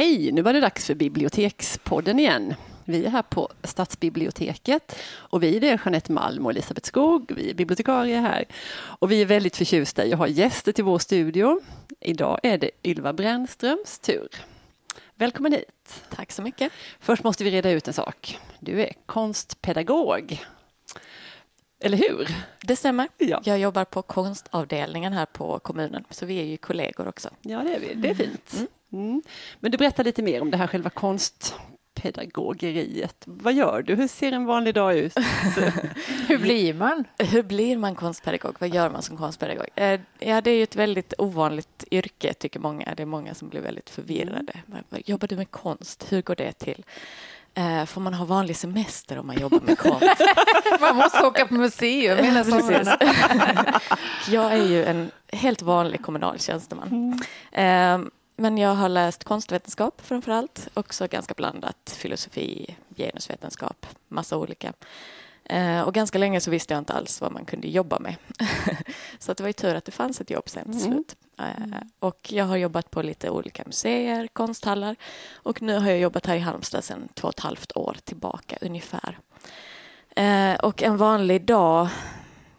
Hej, nu var det dags för Bibliotekspodden igen. Vi är här på Stadsbiblioteket och vi är Jeanette Malm och Elisabeth Skog. Vi är bibliotekarier här och vi är väldigt förtjusta i att ha gäster till vår studio. Idag är det Ylva Brännströms tur. Välkommen hit. Tack så mycket. Först måste vi reda ut en sak. Du är konstpedagog. Eller hur? Det stämmer. Ja. Jag jobbar på konstavdelningen här på kommunen, så vi är ju kollegor också. Ja, det är vi. Det är fint. Mm. Mm. Men du berättar lite mer om det här själva konstpedagogeriet. Vad gör du? Hur ser en vanlig dag ut? Hur blir man? Hur blir man konstpedagog? Vad gör man som konstpedagog? Eh, ja, det är ju ett väldigt ovanligt yrke, tycker många. Det är många som blir väldigt förvirrade. Jobbar du med konst? Hur går det till? Eh, får man ha vanlig semester om man jobbar med konst? man måste åka på museum hela sommaren. jag är ju en helt vanlig kommunal tjänsteman. Mm. Men jag har läst konstvetenskap framför allt, också ganska blandat filosofi, genusvetenskap, massa olika. Eh, och ganska länge så visste jag inte alls vad man kunde jobba med. så att det var ju tur att det fanns ett jobb sen till mm. slut. Mm. och jag har jobbat på lite olika museer, konsthallar och nu har jag jobbat här i Halmstad sedan två och ett halvt år tillbaka ungefär. Eh, och en vanlig dag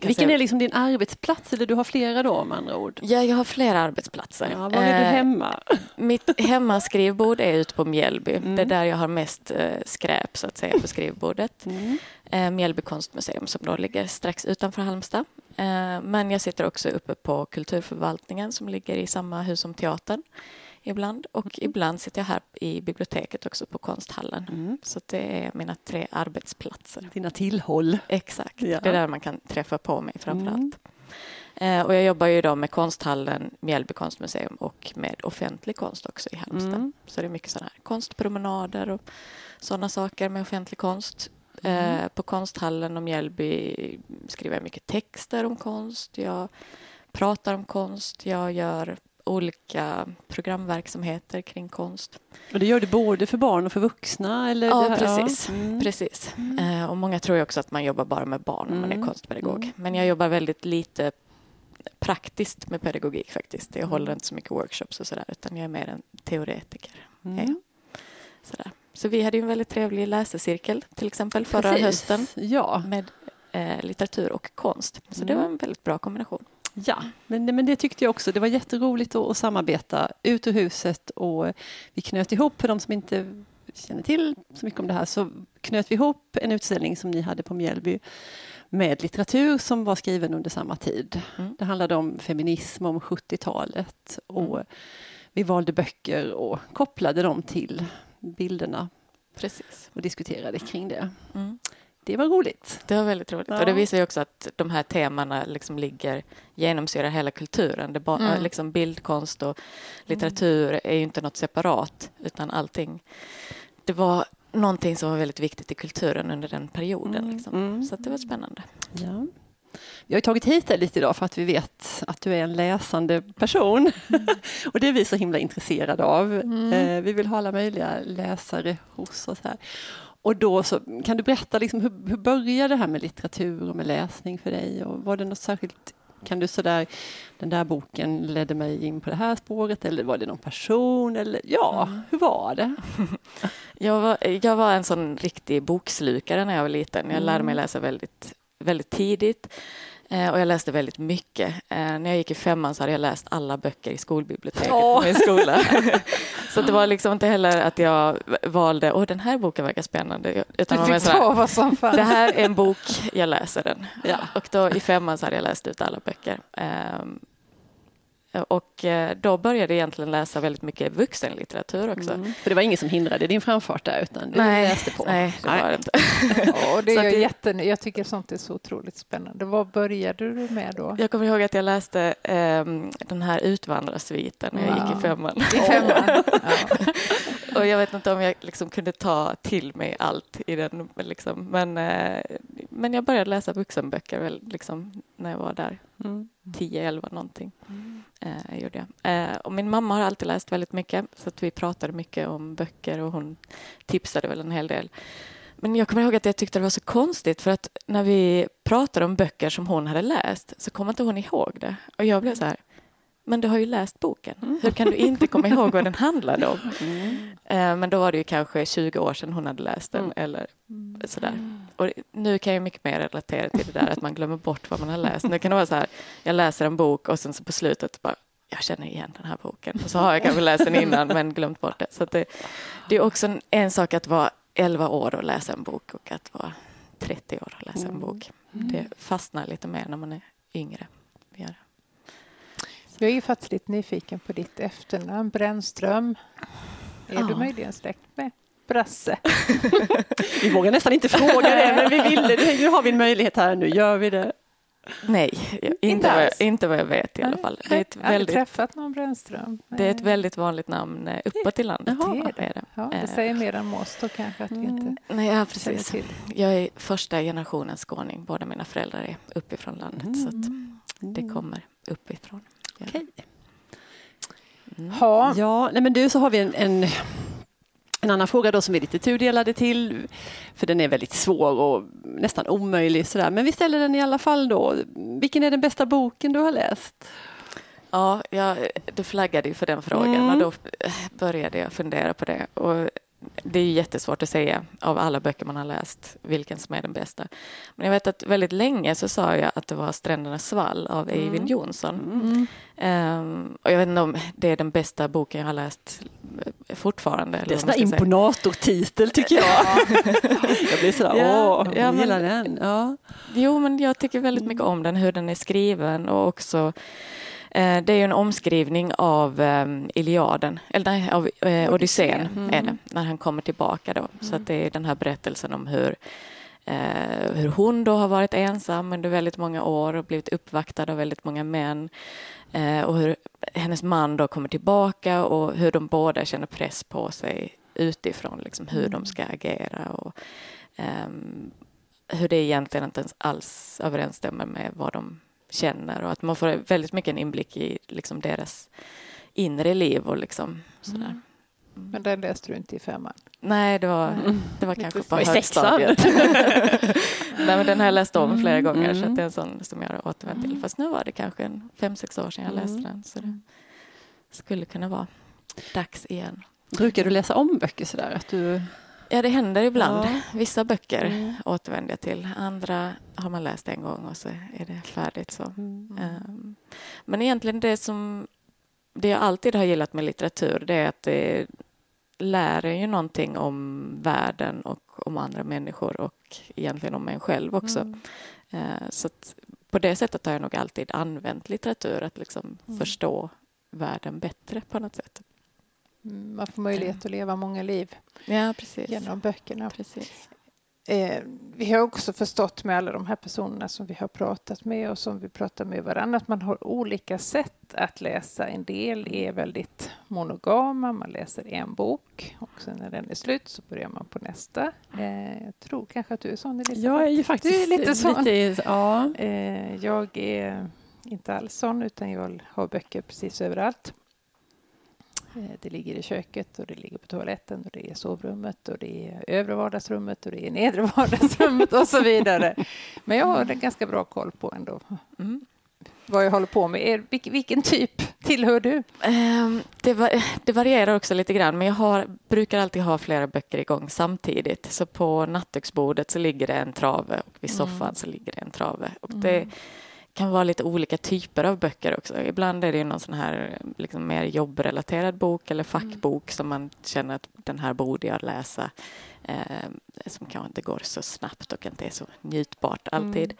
vilken är liksom din arbetsplats? Eller du har flera då med andra ord? Ja, jag har flera arbetsplatser. Ja, var är du hemma? Mitt hemmaskrivbord är ute på Mjällby. Mm. Det är där jag har mest skräp så att säga på skrivbordet. Mm. Mjällby konstmuseum som då ligger strax utanför Halmstad. Men jag sitter också uppe på kulturförvaltningen som ligger i samma hus som teatern ibland. Och mm. ibland sitter jag här i biblioteket också på konsthallen. Mm. Så det är mina tre arbetsplatser. Dina tillhåll. Exakt. Ja. Det är där man kan träffa på mig framför mm. allt. Eh, och jag jobbar ju då med konsthallen, Mjällby konstmuseum och med offentlig konst också i Halmstad. Mm. Så det är mycket sådana här konstpromenader och sådana saker med offentlig konst. Mm. Eh, på konsthallen och Mjällby skriver jag mycket texter om konst. Jag pratar om konst. Jag gör olika programverksamheter kring konst. Och det gör du både för barn och för vuxna? Eller ja, precis. Mm. precis. Mm. Eh, och många tror också att man jobbar bara med barn när man är mm. konstpedagog. Mm. Men jag jobbar väldigt lite praktiskt med pedagogik faktiskt. Jag håller inte så mycket workshops och sådär utan jag är mer en teoretiker. Mm. Sådär. Så vi hade en väldigt trevlig läsecirkel till exempel förra Precis. hösten ja. med eh, litteratur och konst. Så det var en väldigt bra kombination. Ja, men, men det tyckte jag också. Det var jätteroligt att, att samarbeta ut ur huset och vi knöt ihop, för de som inte känner till så mycket om det här, så knöt vi ihop en utställning som ni hade på Mjällby med litteratur som var skriven under samma tid. Mm. Det handlade om feminism, om 70-talet och mm. vi valde böcker och kopplade dem till bilderna. Precis. Och diskuterade kring det. Mm. Det var roligt. Det var väldigt roligt. Ja. Och det visar ju också att de här temana liksom ligger, genomsyrar hela kulturen. Det bara, mm. liksom bildkonst och litteratur mm. är ju inte något separat, utan allting. Det var någonting som var väldigt viktigt i kulturen under den perioden. Mm. Liksom. Mm. Så det var spännande. Ja. Vi har tagit hit dig lite idag för att vi vet att du är en läsande person. Mm. och det är vi så himla intresserade av. Mm. Eh, vi vill ha alla möjliga läsare hos oss här. Och då så, kan du berätta liksom, hur, hur började det här med litteratur och med läsning för dig? Och var det något särskilt kan du sådär, den där boken ledde mig in på det här spåret eller var det någon person? Eller, ja, mm. hur var det? jag, var, jag var en sån riktig bokslukare när jag var liten. Jag lärde mig mm. läsa väldigt, väldigt tidigt. Eh, och jag läste väldigt mycket. Eh, när jag gick i femman så hade jag läst alla böcker i skolbiblioteket oh. på min skola. så det var liksom inte heller att jag valde, åh den här boken verkar spännande. Utan du fick ta vad som fanns. Det här är en bok, jag läser den. Ja. Och då i femman så hade jag läst ut alla böcker. Um, och eh, då började jag egentligen läsa väldigt mycket vuxenlitteratur också. Mm. För det var ingen som hindrade din framfart där utan du nej, läste på? Nej, det var det inte. ja, det är jag, jätte, jag tycker sånt är så otroligt spännande. Vad började du med då? Jag kommer ihåg att jag läste um, den här Utvandrarsviten när jag gick i femman. I femman. och jag vet inte om jag liksom kunde ta till mig allt i den. Liksom. Men, uh, men jag började läsa vuxenböcker väl, liksom, när jag var där. Mm. 10-11 någonting. Mm. Eh, gjorde jag. Eh, och min mamma har alltid läst väldigt mycket så att vi pratade mycket om böcker och hon tipsade väl en hel del. Men jag kommer ihåg att jag tyckte det var så konstigt för att när vi pratade om böcker som hon hade läst så kom inte hon ihåg det. Och jag blev så här, men du har ju läst boken. Mm. Hur kan du inte komma ihåg vad den handlade om? Mm. Eh, men då var det ju kanske 20 år sedan hon hade läst den. Mm. Eller sådär. Och nu kan jag mycket mer relatera till det där att man glömmer bort vad man har läst. Nu kan det vara så här, jag läser en bok och sen så på slutet bara jag känner igen den här boken. Och så har jag kanske läst den innan men glömt bort det. Så det, det, är också en, en, sak att vara 11 år och läsa en bok och att vara 30 år och läsa en bok. Det fastnar lite mer när man är yngre. Jag är ju faktiskt lite nyfiken på ditt efternamn, Brännström. Är ja. du möjligen släkt med Brasse? vi vågar nästan inte fråga det, men vi ville det. Nu har vi en möjlighet här, nu gör vi det. Nej, inte, inte, vad, jag, inte vad jag vet i alla fall. Det är ett jag har väldigt, träffat någon Brännström. Det är ett väldigt vanligt namn eh, uppåt i landet. Jaha, det, är det. Ja, det säger mer än oss då kanske att vi inte mm. Nej, ja, precis. Jag är första generationens skåning. Båda mina föräldrar är uppifrån landet mm. så det mm. kommer uppifrån. Okej. Mm. Ha. Ja, nej men du så har vi en, en, en annan fråga då som är lite tudelade till, för den är väldigt svår och nästan omöjlig sådär. Men vi ställer den i alla fall då. Vilken är den bästa boken du har läst? Ja, jag, du flaggade ju för den frågan mm. och då började jag fundera på det. Och det är jättesvårt att säga av alla böcker man har läst vilken som är den bästa. Men jag vet att väldigt länge så sa jag att det var Strändernas svall av mm. Eivind Johnson. Mm. Um, och jag vet inte om det är den bästa boken jag har läst fortfarande. Det är en imponatortitel tycker jag. jag blir sådär, ja, åh, jag gillar den. Ja. Jo, men jag tycker väldigt mycket om den, hur den är skriven och också Eh, det är en omskrivning av um, Iliaden, eller nej, av uh, Odysseen mm. är det, när han kommer tillbaka då. Mm. Så att det är den här berättelsen om hur, uh, hur hon då har varit ensam under väldigt många år och blivit uppvaktad av väldigt många män. Och hur hennes man då kommer tillbaka och hur de båda känner press på sig utifrån, liksom hur mm. de ska agera. Och, um, hur det egentligen inte alls överensstämmer med vad de känner och att man får väldigt mycket en inblick i liksom deras inre liv och liksom sådär. Mm. mm. Men den läste du inte i femman? Nej, det var, mm. det var kanske på högstadiet. Nej, men den har jag läst om flera mm. gånger så det är en sån som jag har återvänt till. Fast nu var det kanske en fem, sex år sedan jag läste den. Så det skulle kunna vara dags igen. Brukar du läsa om böcker sådär? Att du Ja, det händer ibland. Ja. Vissa böcker mm. återvänder jag till. Andra har man läst en gång och så är det färdigt. Så. Mm. Um, men egentligen det som det jag alltid har gillat med litteratur det är att det lär en ju någonting om världen och om andra människor och egentligen om en själv också. Mm. Uh, så på det sättet har jag nog alltid använt litteratur, att liksom mm. förstå världen bättre på något sätt. Mm, man får möjlighet att leva många liv ja, genom böckerna. Precis. Eh, vi har också förstått med alla de här personerna som vi har pratat med och som vi pratar med varandra att man har olika sätt att läsa. En del är väldigt monogama, man läser en bok och sen när den är slut så börjar man på nästa. Eh, jag tror kanske att du är sån Elisabeth. Jag är ju faktiskt du är lite sån. Lite, ja. eh, jag är inte alls sån utan jag har böcker precis överallt. Eh, det ligger i köket och det ligger på toaletten och det är sovrummet och det är övre vardagsrummet och det är nedre vardagsrummet och så vidare. Men jag har en ganska bra koll på ändå mm. vad jag håller på med. Er, vilken typ tillhör du? Um, det, var, det, varierar också lite grann, men jag har, brukar alltid ha flera böcker igång samtidigt. Så på nattduksbordet så ligger det en trave och vid soffan mm. så ligger det en trave. Och det, mm kan vara lite olika typer av böcker också. Ibland är det någon sån här liksom mer jobbrelaterad bok eller mm. fackbok mm. som man känner att den här borde jag läsa. Eh, som kanske inte går så snabbt och inte är så njutbart alltid.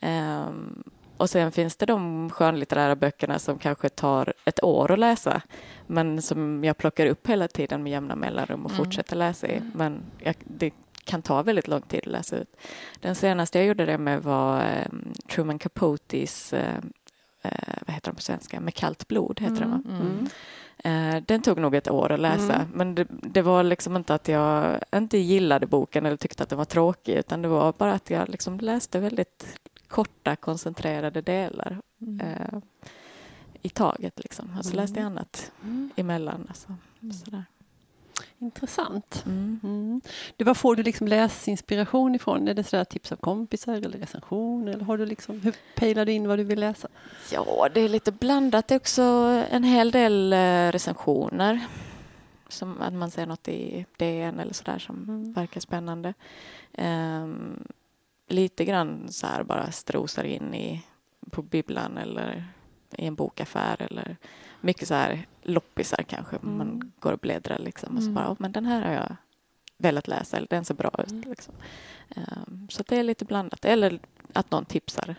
Mm. Eh, och sen finns det de skönlitterära böckerna som kanske tar ett år att läsa men som jag plockar upp hela tiden med jämna mellanrum och mm. fortsätter läsa i. Mm. Men jag, det kan ta väldigt lång tid att läsa ut. Den senaste jag gjorde det med var eh, Truman Capotes, eh, eh, vad heter den på svenska, Med kallt blod heter mm, den va? Mm. Eh, den tog nog ett år att läsa, mm. men det, det, var liksom inte att jag inte gillade boken eller tyckte att den var tråkig, utan det var bara att jag liksom läste väldigt korta, koncentrerade delar mm. eh, i taget. Liksom. Och så läste jag mm. annat emellan. Alltså, sådär. Intressant. Mm. Mm. Du, var får du liksom läsinspiration ifrån? Är det sådär tips av kompisar eller recensioner? Eller har du liksom, hur pejlar du in vad du vill läsa? Ja, det är lite blandat. Det är också en hel del eh, recensioner. Som att man ser något i DN eller sådär som Mm. verkar spännande. Ehm, lite grann så här bara strosar in i, på bibblan eller i en bokaffär eller mycket så här loppisar kanske. Mm. Man går och bläddrar liksom och så Mm. bara, "Åh, men den här har jag velat läsa eller den ser bra ut. Mm. Liksom. Ehm, så det är lite blandat. Eller att någon tipsar.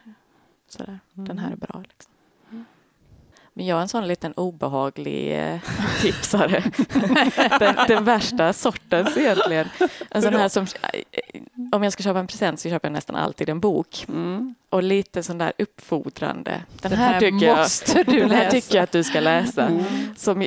Sådär, den här är bra. Liksom. Mm. Men jag är en sån liten obehaglig eh, tipsare. den, den värsta sortens egentligen. En sån här som, om jag ska köpa en present så köper jag nästan alltid en bok. Mm. Och lite sån där uppfordrande. Den, Den här, här tycker jag, måste du den här tycker jag att du ska läsa. Mm. Som,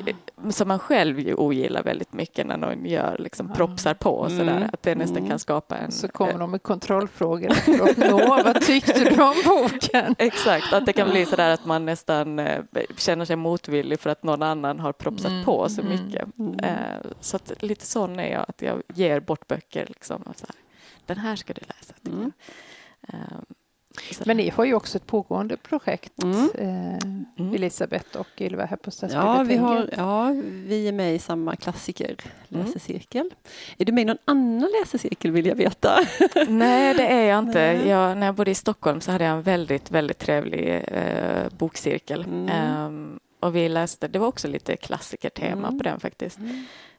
som man själv ju ogillar väldigt mycket när någon gör, liksom, Ja. propsar på. och Sådär, Mm. att det nästan Mm. kan skapa en... Så kommer de med kontrollfrågor. Nå, vad tyckte du om boken? Exakt, att det kan bli sådär att man nästan eh, känner sig motvillig för att någon annan har propsat Mm, på så mm, mycket. Eh, så att lite sån är jag, att jag ger bort böcker. Liksom, och så här, Den här ska du läsa. Mm. så Men ni har ju också ett pågående projekt, Mm. eh, Mm. Elisabeth och Ylva här på Ja vi, Stadsbiblioteket. har, ja, vi är med i samma klassikerläsecirkel. Är du med i någon annan läsecirkel vill jag veta? Nej, det är jag inte. Jag, när jag bodde i Stockholm så hade jag en väldigt, väldigt trevlig eh, bokcirkel. Mm. Ehm, och vi läste, det var också lite klassikertema Mm. på den faktiskt.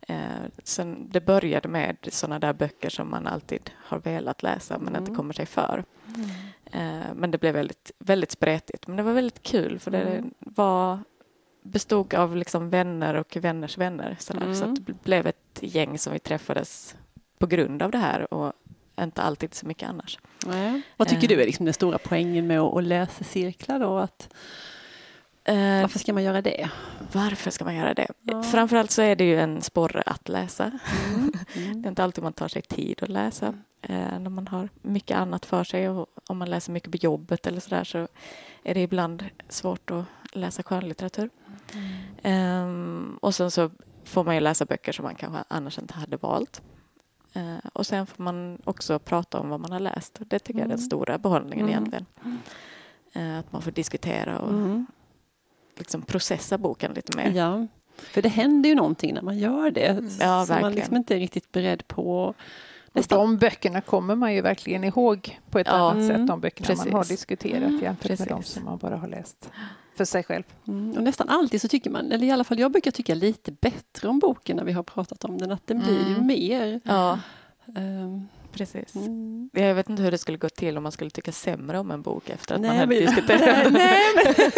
Eh, sen det började med sådana där böcker som man alltid har velat läsa men inte Mm. kommer sig för. Eh, men det blev väldigt, väldigt spretigt. Men det var väldigt kul för det Mm. var bestod av liksom vänner och vänners vänner. Sådär. Så Mm. att det blev ett gäng som vi träffades på grund av det här och inte alltid så mycket annars. Nej. Vad tycker Eh. du är liksom den stora poängen med att, läsa cirklar då? Att, varför ska man göra det? varför ska man göra det? Ja. Framförallt så är det ju en sporre att läsa. Mm. Det är inte alltid man tar sig tid att läsa. Eh, när man har mycket annat för sig och om man läser mycket på jobbet eller sådär så är det ibland svårt att läsa skönlitteratur. Ehm, och sen så får man ju läsa böcker som man kanske annars inte hade valt. Eh, och sen får man också prata om vad man har läst. Det tycker jag är den Mm. stora behållningen Mm. egentligen. Eh, att man får diskutera och Mm. Liksom processa boken lite mer. Ja, för det händer ju någonting när man gör det. Ja, som man liksom inte är riktigt beredd på. Och Nästan. de böckerna kommer man ju verkligen ihåg på ett Ja, annat mm, sätt. De böckerna man har precis. diskuterat jämfört med de precis. som man bara har läst för sig själv. Mm, och nästan alltid så tycker man, eller i alla fall jag brukar tycka lite bättre om boken när vi har pratat om den, att den blir ju Mm. mer. Ja, ehm, precis. mm. Jag vet inte hur det skulle gå till om man skulle tycka sämre om en bok efter att man Nej, hade men- diskuterat nej, nej,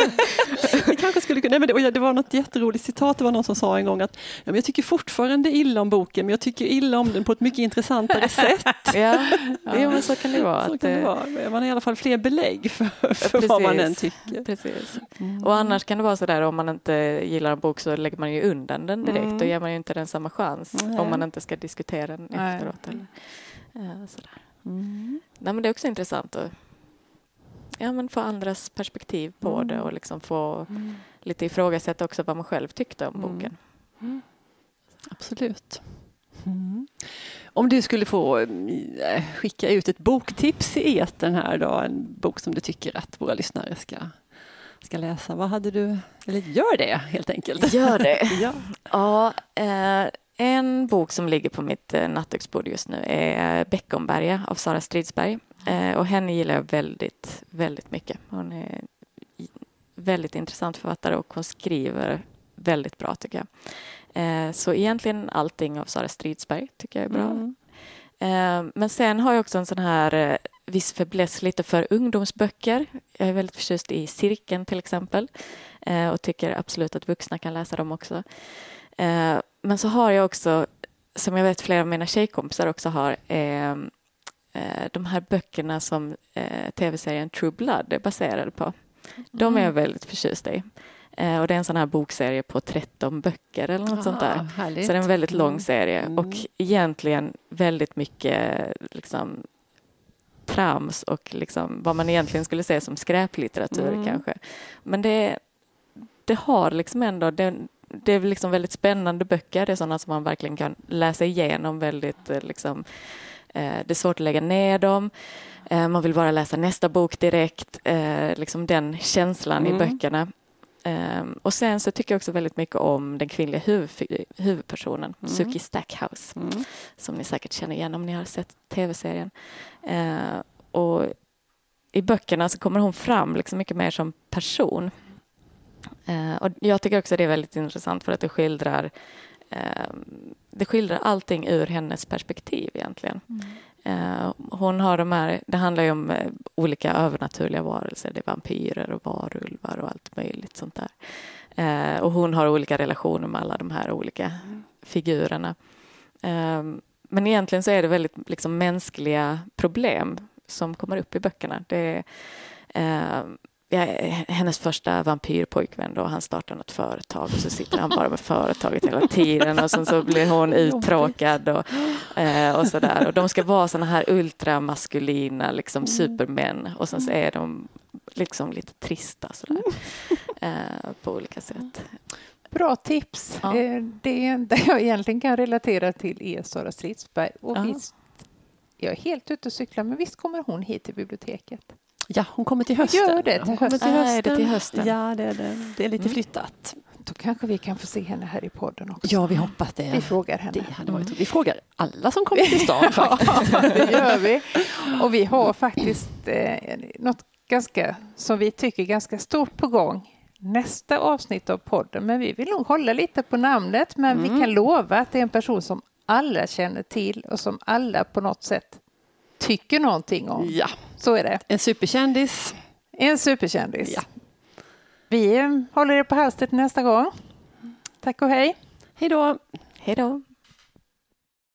men, kanske skulle nej, men det, och ja, det var något jätteroligt citat, det var någon som sa en gång att ja, men jag tycker fortfarande illa om boken, men jag tycker illa om den på ett mycket intressantare sätt. Ja, ja, men så kan det vara. Så att, kan det vara. Man har i alla fall fler belägg för, för vad man än Precis. tycker. Precis. Mm. Och annars kan det vara så där om man inte gillar en bok så lägger man ju undan den direkt. Mm. Då ger man ju inte den samma chans om man inte ska diskutera den efteråt. Eller, sådär. Mm. Nej, men det är också intressant att ja, men få andras perspektiv på Mm. det och liksom få lite ifrågasätta också vad man själv tyckte om Mm. boken. Absolut. Mm. Om du skulle få eh, skicka ut ett boktips i etern här då, en bok som du tycker att våra lyssnare ska, ska läsa, vad hade du, eller gör det helt enkelt. Gör det. ja. Ja, eh, en bok som ligger på mitt eh, nattduksbord just nu är Beckomberga av Sara Stridsberg. Eh, och henne gillar jag väldigt, väldigt mycket. Hon är väldigt intressant författare och hon skriver väldigt bra tycker jag. Eh, så egentligen allting av Sara Stridsberg tycker jag är bra. Mm. Men sen har jag också en sån här viss fäbless lite för ungdomsböcker. Jag är väldigt förtjust i Cirkeln till exempel och tycker absolut att vuxna kan läsa dem också. Men så har jag också, som jag vet flera av mina tjejkompisar också har, eh, eh, de här böckerna som eh, tv-serien True Blood är baserad på. De är jag väldigt förtjust i. Eh, Och det är en sån här bokserie på 13 böcker eller något sånt där. Ah, härligt. Så det är en väldigt lång Mm. serie Mm. och egentligen väldigt mycket liksom, trams och liksom, vad man egentligen skulle se som skräplitteratur Mm. kanske. Men det, det har liksom ändå, det, det är liksom väldigt spännande böcker. Det är sådana som man verkligen kan läsa igenom väldigt eh, liksom, eh, det är svårt att lägga ner dem. Eh, man vill bara läsa nästa bok direkt. Liksom den känslan mm. i böckerna. Och sen så tycker jag också väldigt mycket om den kvinnliga huvud, huvudpersonen, mm. Suki Stackhouse, mm. som ni säkert känner igen om ni har sett tv-serien. Och i böckerna så kommer hon fram liksom mycket mer som person. Uh, och jag tycker också det är väldigt intressant för att det skildrar uh, det skildrar allting ur hennes perspektiv egentligen. Mm. Uh, hon har de här, det handlar ju om uh, olika övernaturliga varelser. Det är vampyrer och varulvar och allt möjligt sånt där. Uh, och hon har olika relationer med alla de här olika mm. figurerna. men egentligen så är det väldigt liksom, mänskliga problem som kommer upp i böckerna. Det är, ja, hennes första vampyrpojkvän då, han startar något företag och så sitter han bara med företaget hela tiden och sen så blir hon uttråkad och, eh, och sådär. Och de ska vara såna här ultramaskulina liksom mm. supermän och sen så är de liksom lite trista sådär mm. eh, på olika sätt. Bra tips. Ja. Eh, det enda jag egentligen kan relatera till är Sara Stridsberg. Och ja. visst, jag är helt ute och cyklar, men visst kommer hon hit till biblioteket? Ja, hon kommer till hösten. Gör det till hösten. Till hösten. Ah, är det till hösten? Ja, det är det. Det är lite mm. flyttat. Då kanske vi kan få se henne här i podden också. Ja, vi hoppas det. Vi frågar henne. Det hade varit, mm. Vi frågar alla som kommer till stan faktiskt. ja, det gör vi. Och vi har faktiskt eh, något ganska, som vi tycker ganska stort på gång nästa avsnitt av podden. Men vi vill nog hålla lite på namnet. Men mm. vi kan lova att det är en person som alla känner till och som alla på något sätt tycker någonting om. Ja. Så är det. En superkändis. En superkändis. Ja. Vi håller er på halster nästa gång. Tack och hej. Hej då. Hej då.